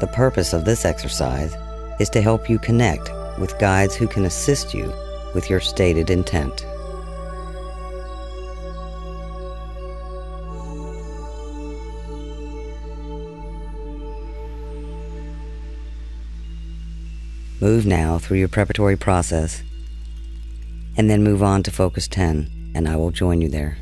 The purpose of this exercise is to help you connect with guides who can assist you with your stated intent. Move now through your preparatory process and then move on to Focus 10, and I will join you there.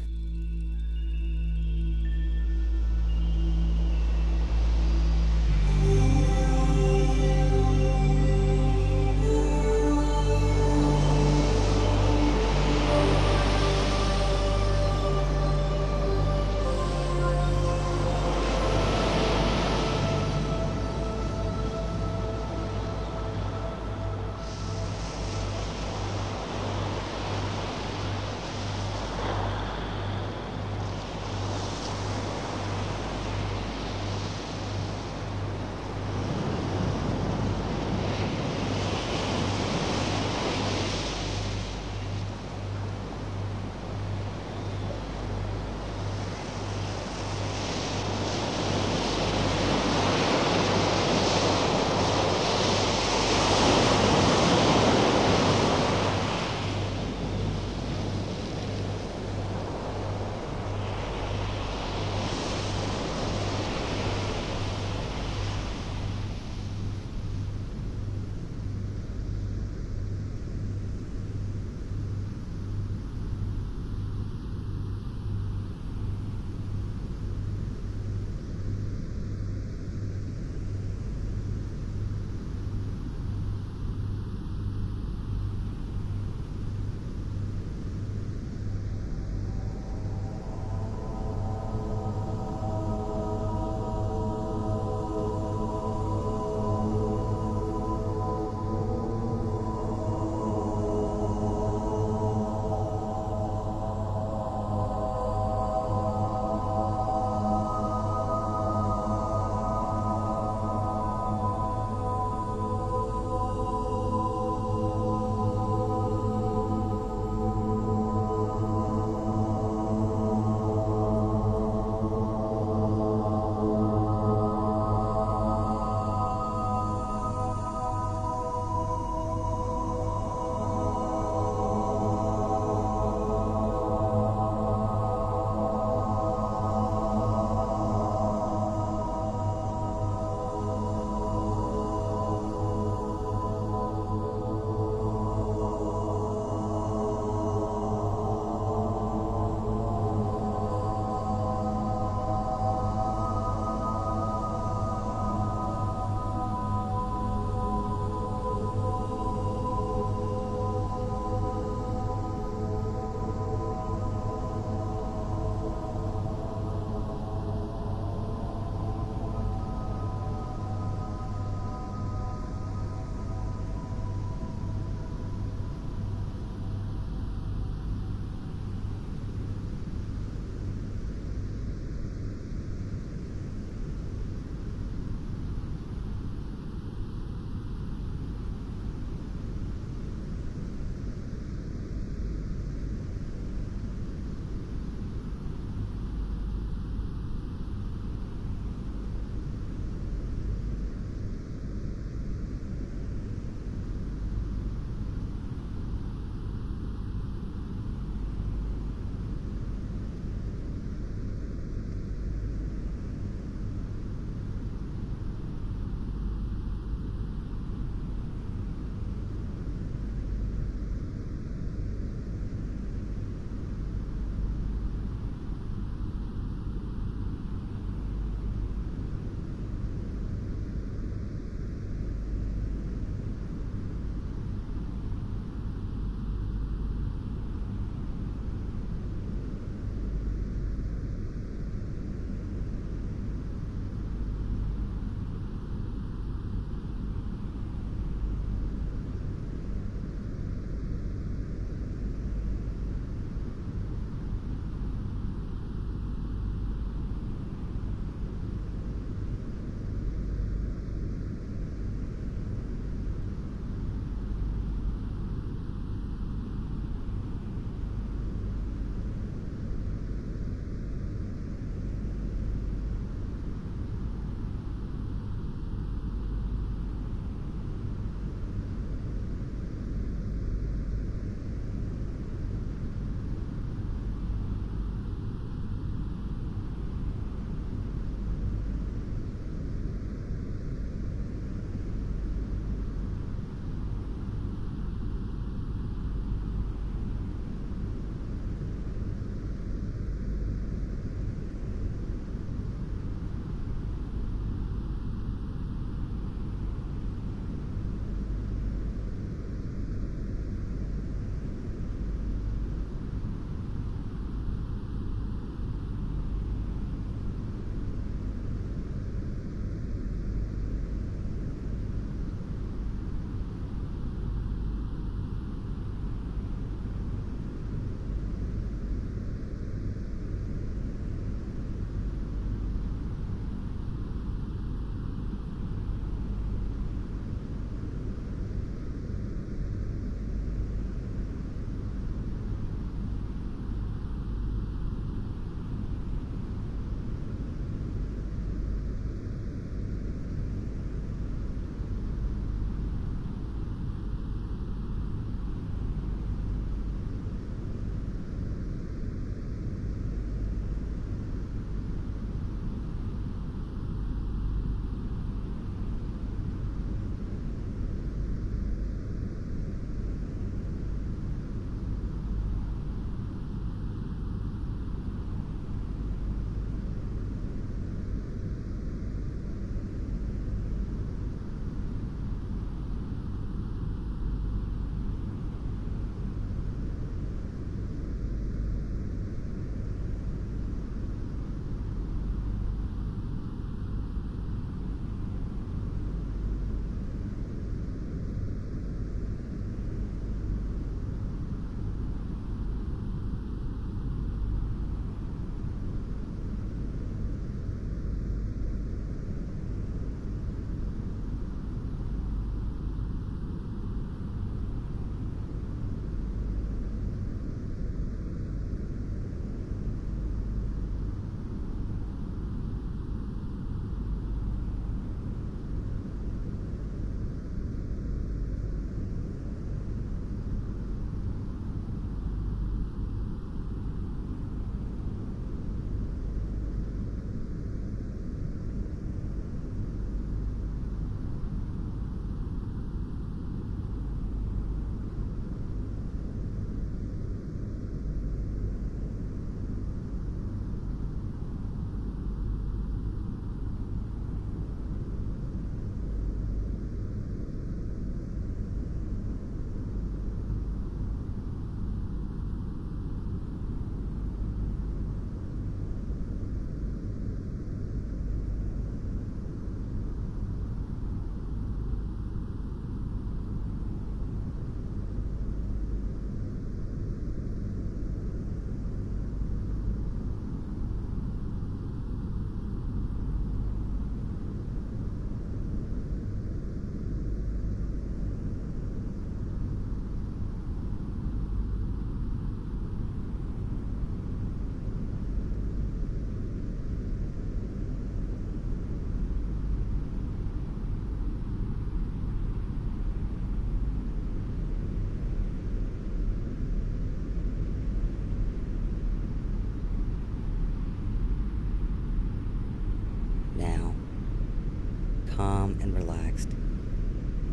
Relaxed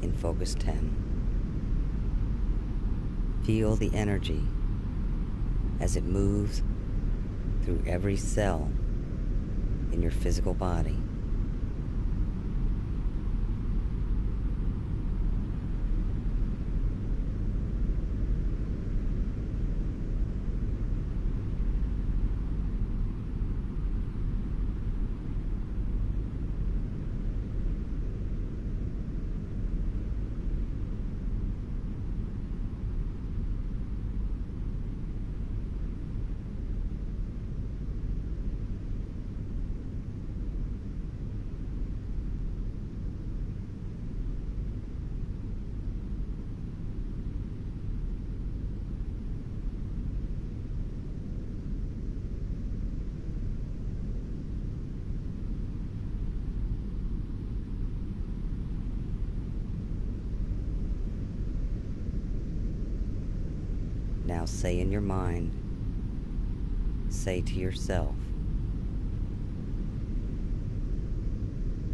in Focus 10. Feel the energy as it moves through every cell in your physical body. Now say in your mind, say to yourself,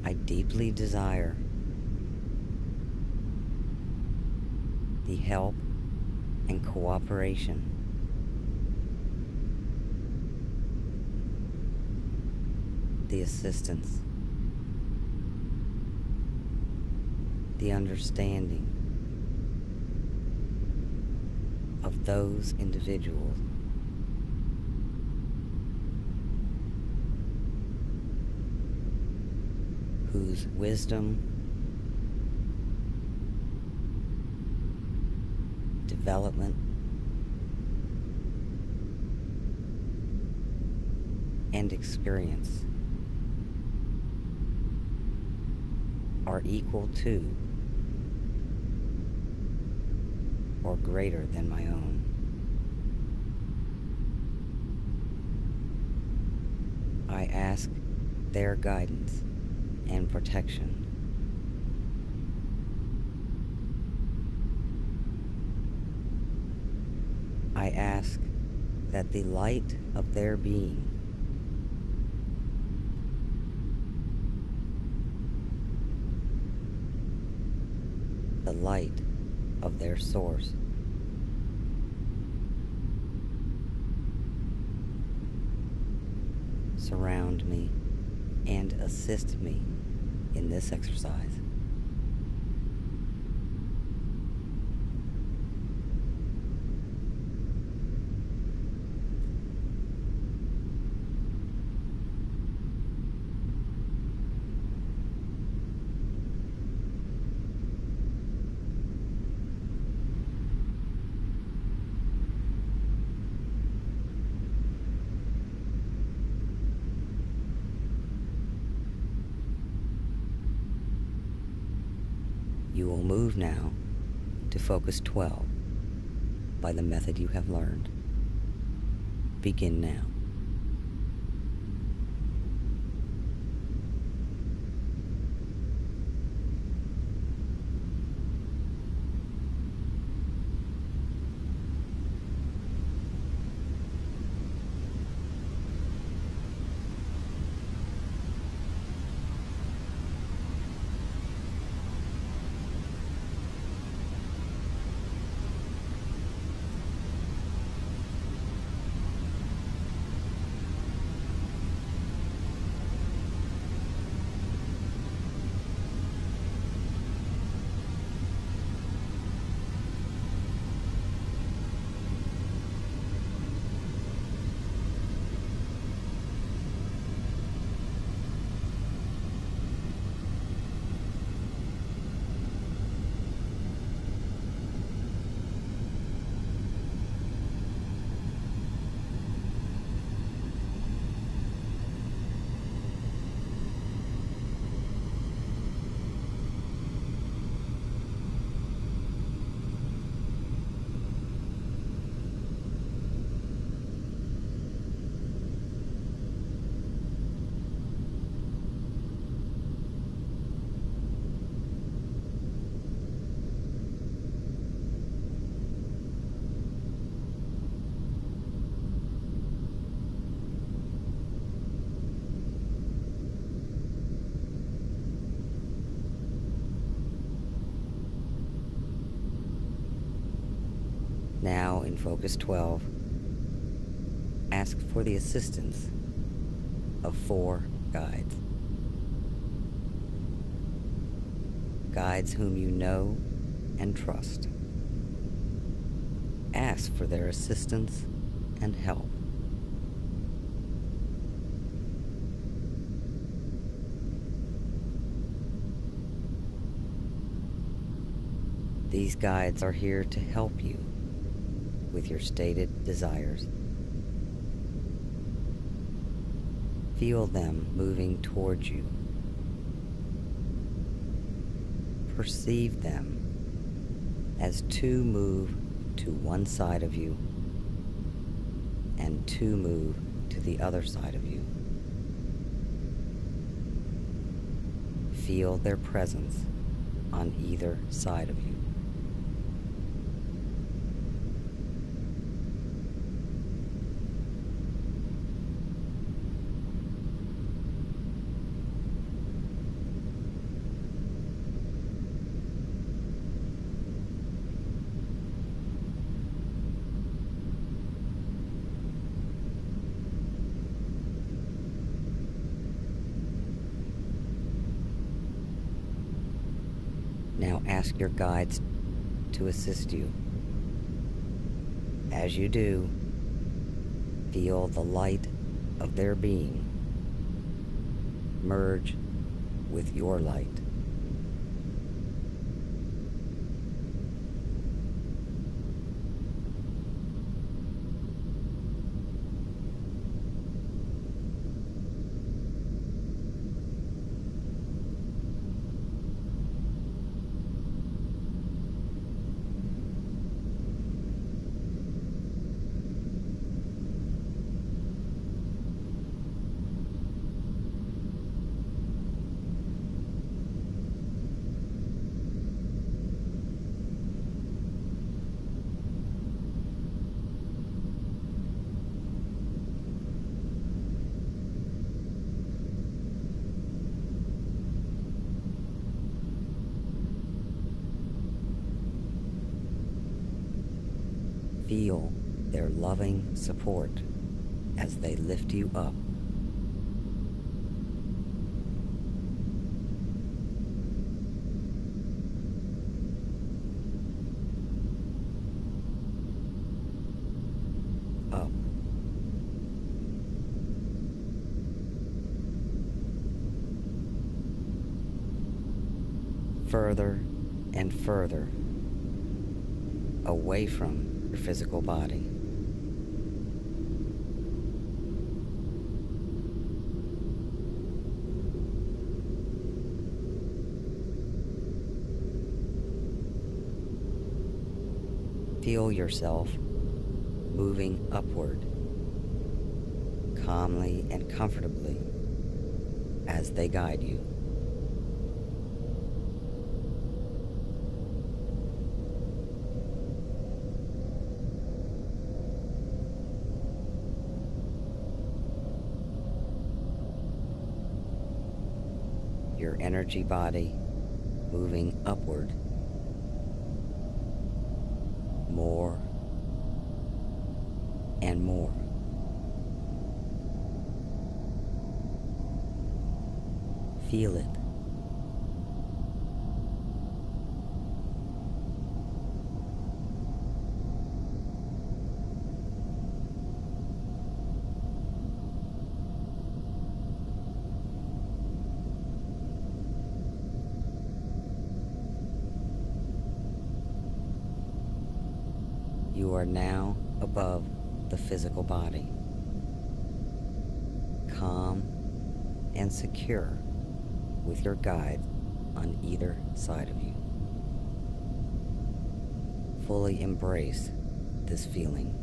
I deeply desire the help and cooperation the assistance, the understanding of those individuals. Whose wisdom, development, and experience are equal to or greater than my own. I ask their guidance and protection. I ask that the light of their being the light of their source surround me and assist me in this exercise. You will move now to focus 12 by the method you have learned. Begin now. Focus 12, ask for the assistance of four guides. Guides whom you know and trust. Ask for their assistance and help. These guides are here to help you with your stated desires. Feel them moving towards you. Perceive them as two move to one side of you and two move to the other side of you. Feel their presence on either side of you. Now ask your guides to assist you. As you do, feel the light of their being merge with your light. Feel their loving support as they lift you up. Up. Further and further away from your physical body. Yourself moving upward calmly and comfortably as they guide you. Your energy body moving upward more and more. Feel it. You are now physical body, calm and secure with your guide on either side of you. Fully embrace this feeling.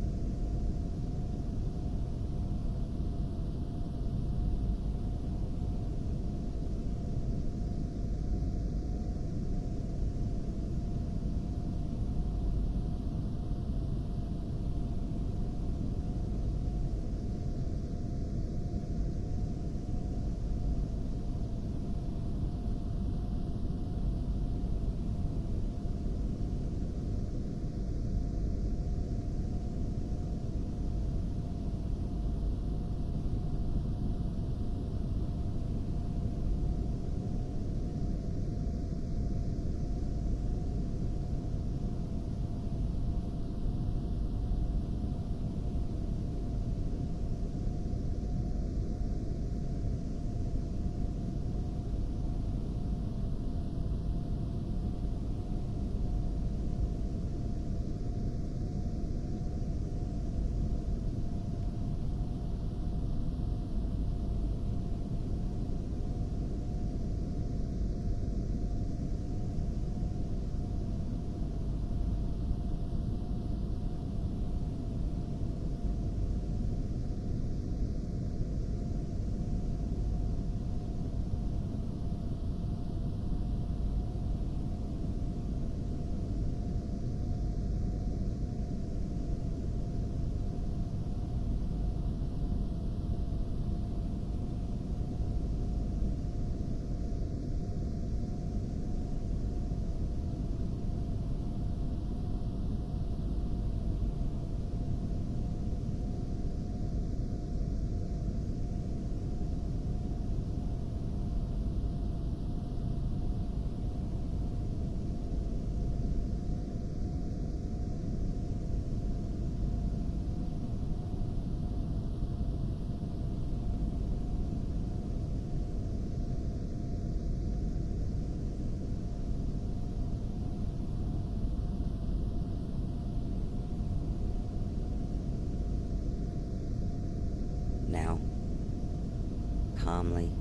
Calmly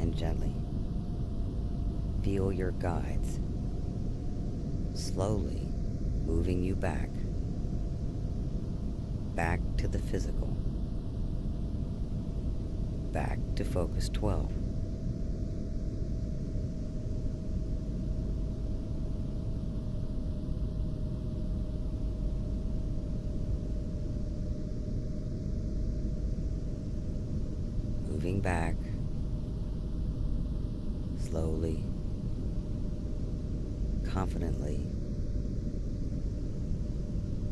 and gently. Feel your guides slowly moving you back, back to the physical, back to focus 12. Moving back. Slowly, confidently.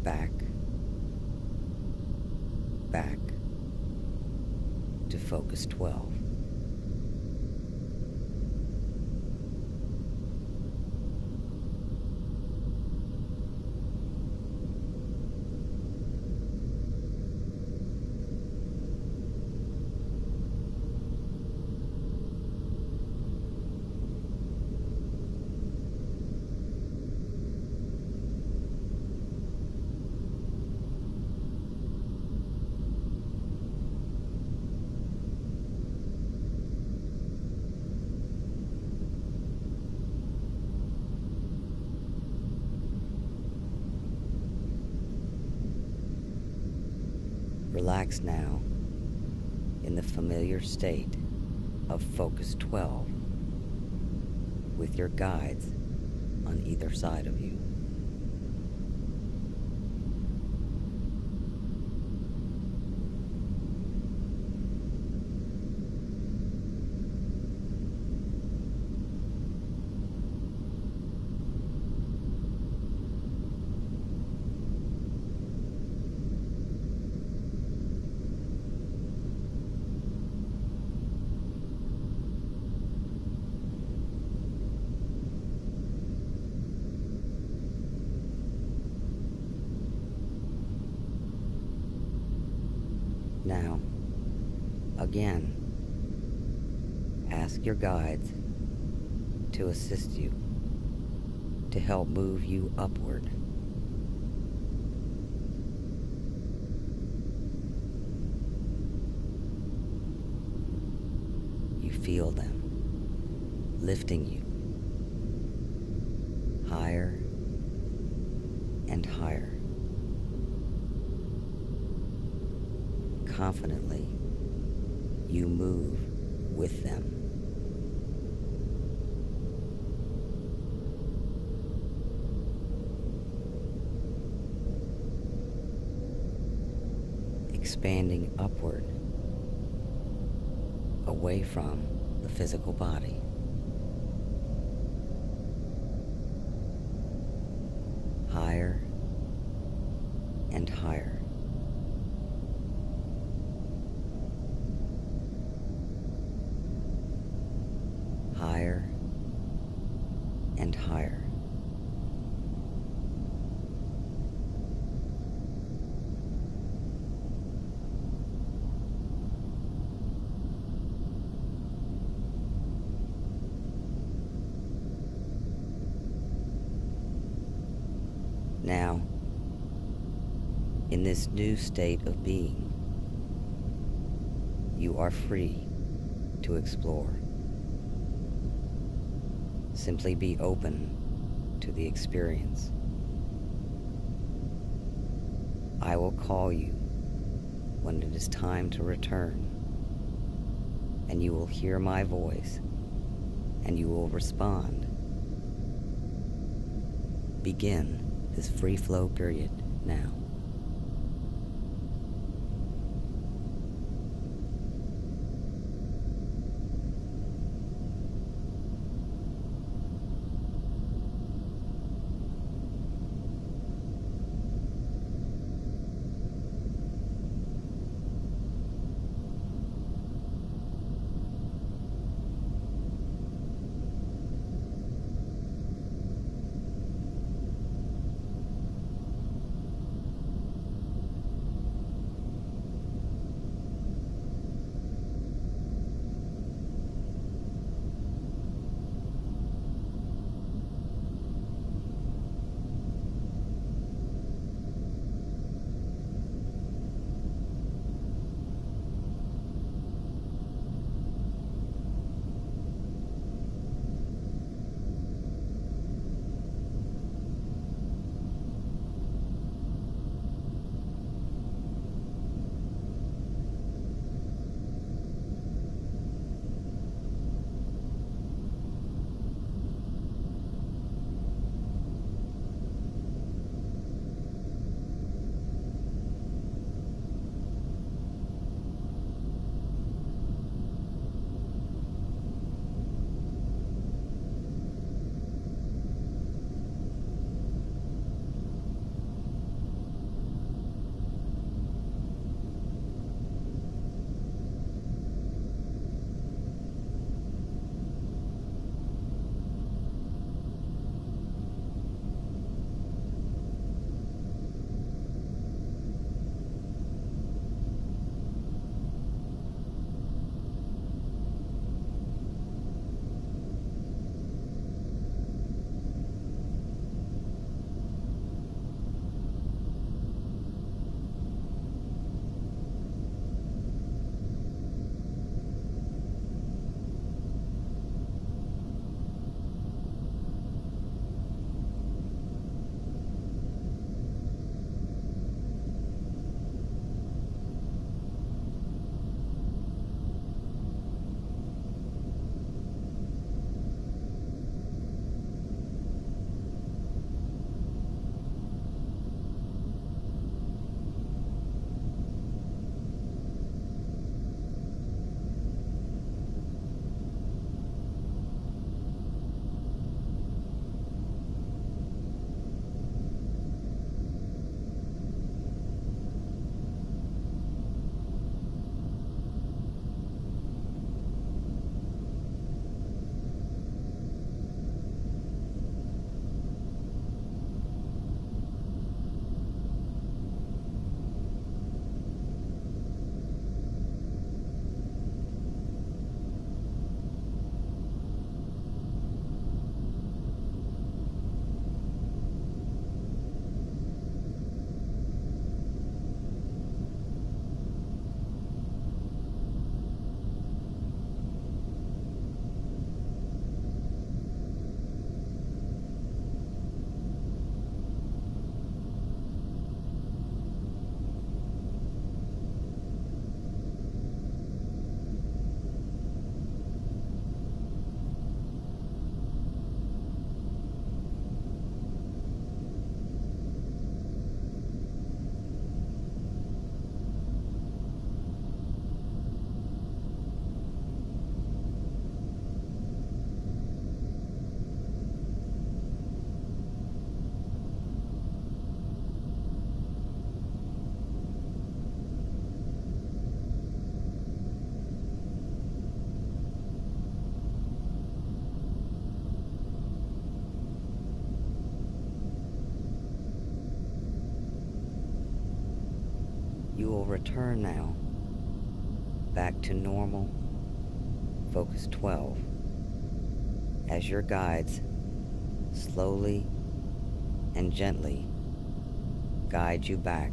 Back, back. To focus 12. Relax now in the familiar state of Focus 12 with your guides on either side of you. Now, again, ask your guides to assist you, to help move you upward. You feel them lifting you higher and higher. confidently, you move with them. Expanding upward, away from the physical body. Higher and higher. higher and higher. Now, in this new state of being, you are free to explore. Simply be open to the experience. I will call you when it is time to return, and you will hear my voice, and you will respond. Begin this free flow period now. Will return now back to normal. Focus 12 as your guides slowly and gently guide you back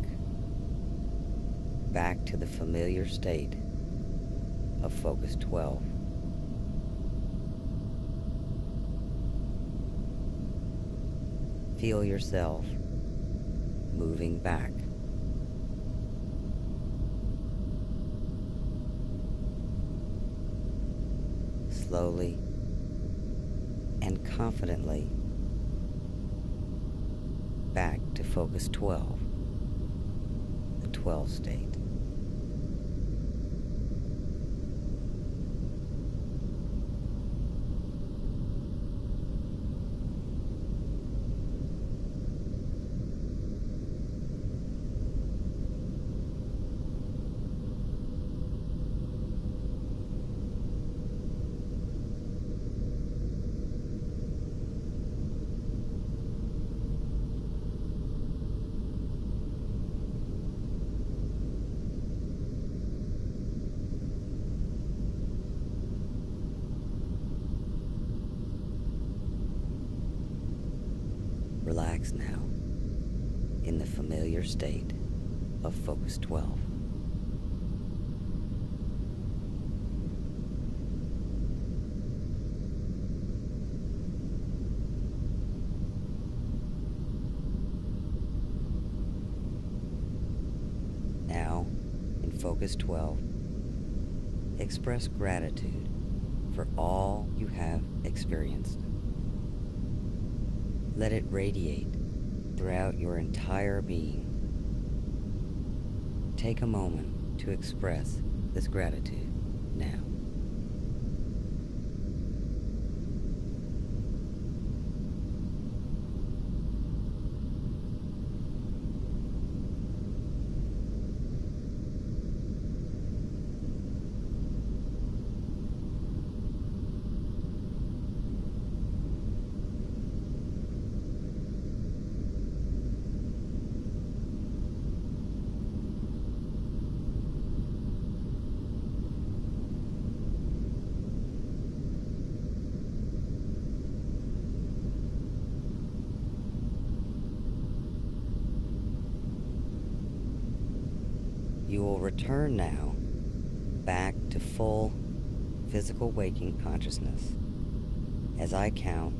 back to the familiar state of focus 12 feel yourself moving back slowly and confidently back to focus 12, the 12 state. Now in the familiar state of Focus 12. Now, in Focus 12, express gratitude for all you have experienced. Let it radiate throughout your entire being. Take a moment to express this gratitude now. You will return now back to full physical waking consciousness as I count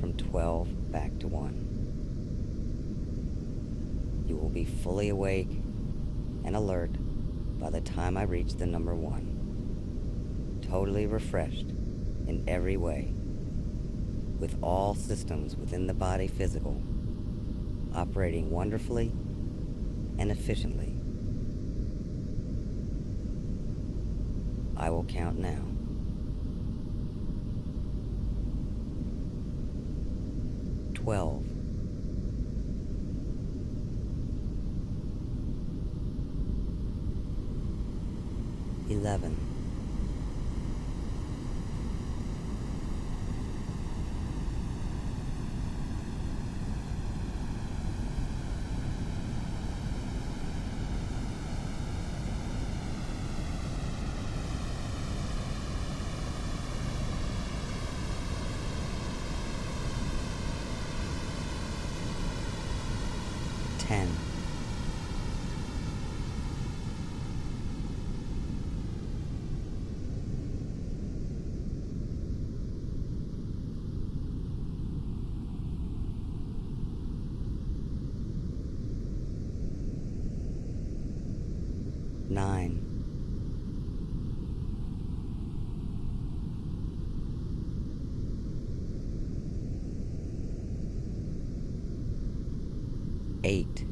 from 12 back to 1. You will be fully awake and alert by the time I reach the number 1. Totally refreshed in every way, with all systems within the body physical operating wonderfully and efficiently. I will count now. Twelve. Eleven. Nine. Eight.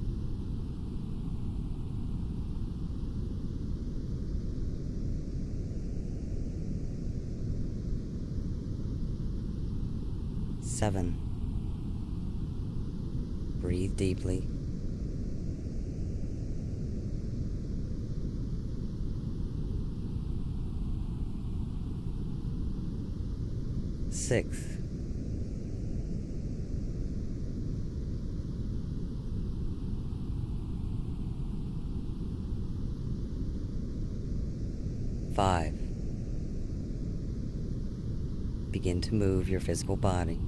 Seven. Breathe deeply. six. Five. Begin to move your physical body.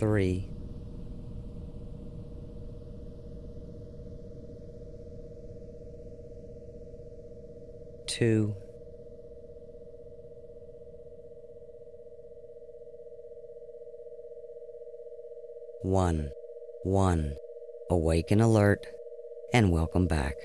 Three. Two. One. One. Awaken alert and welcome back.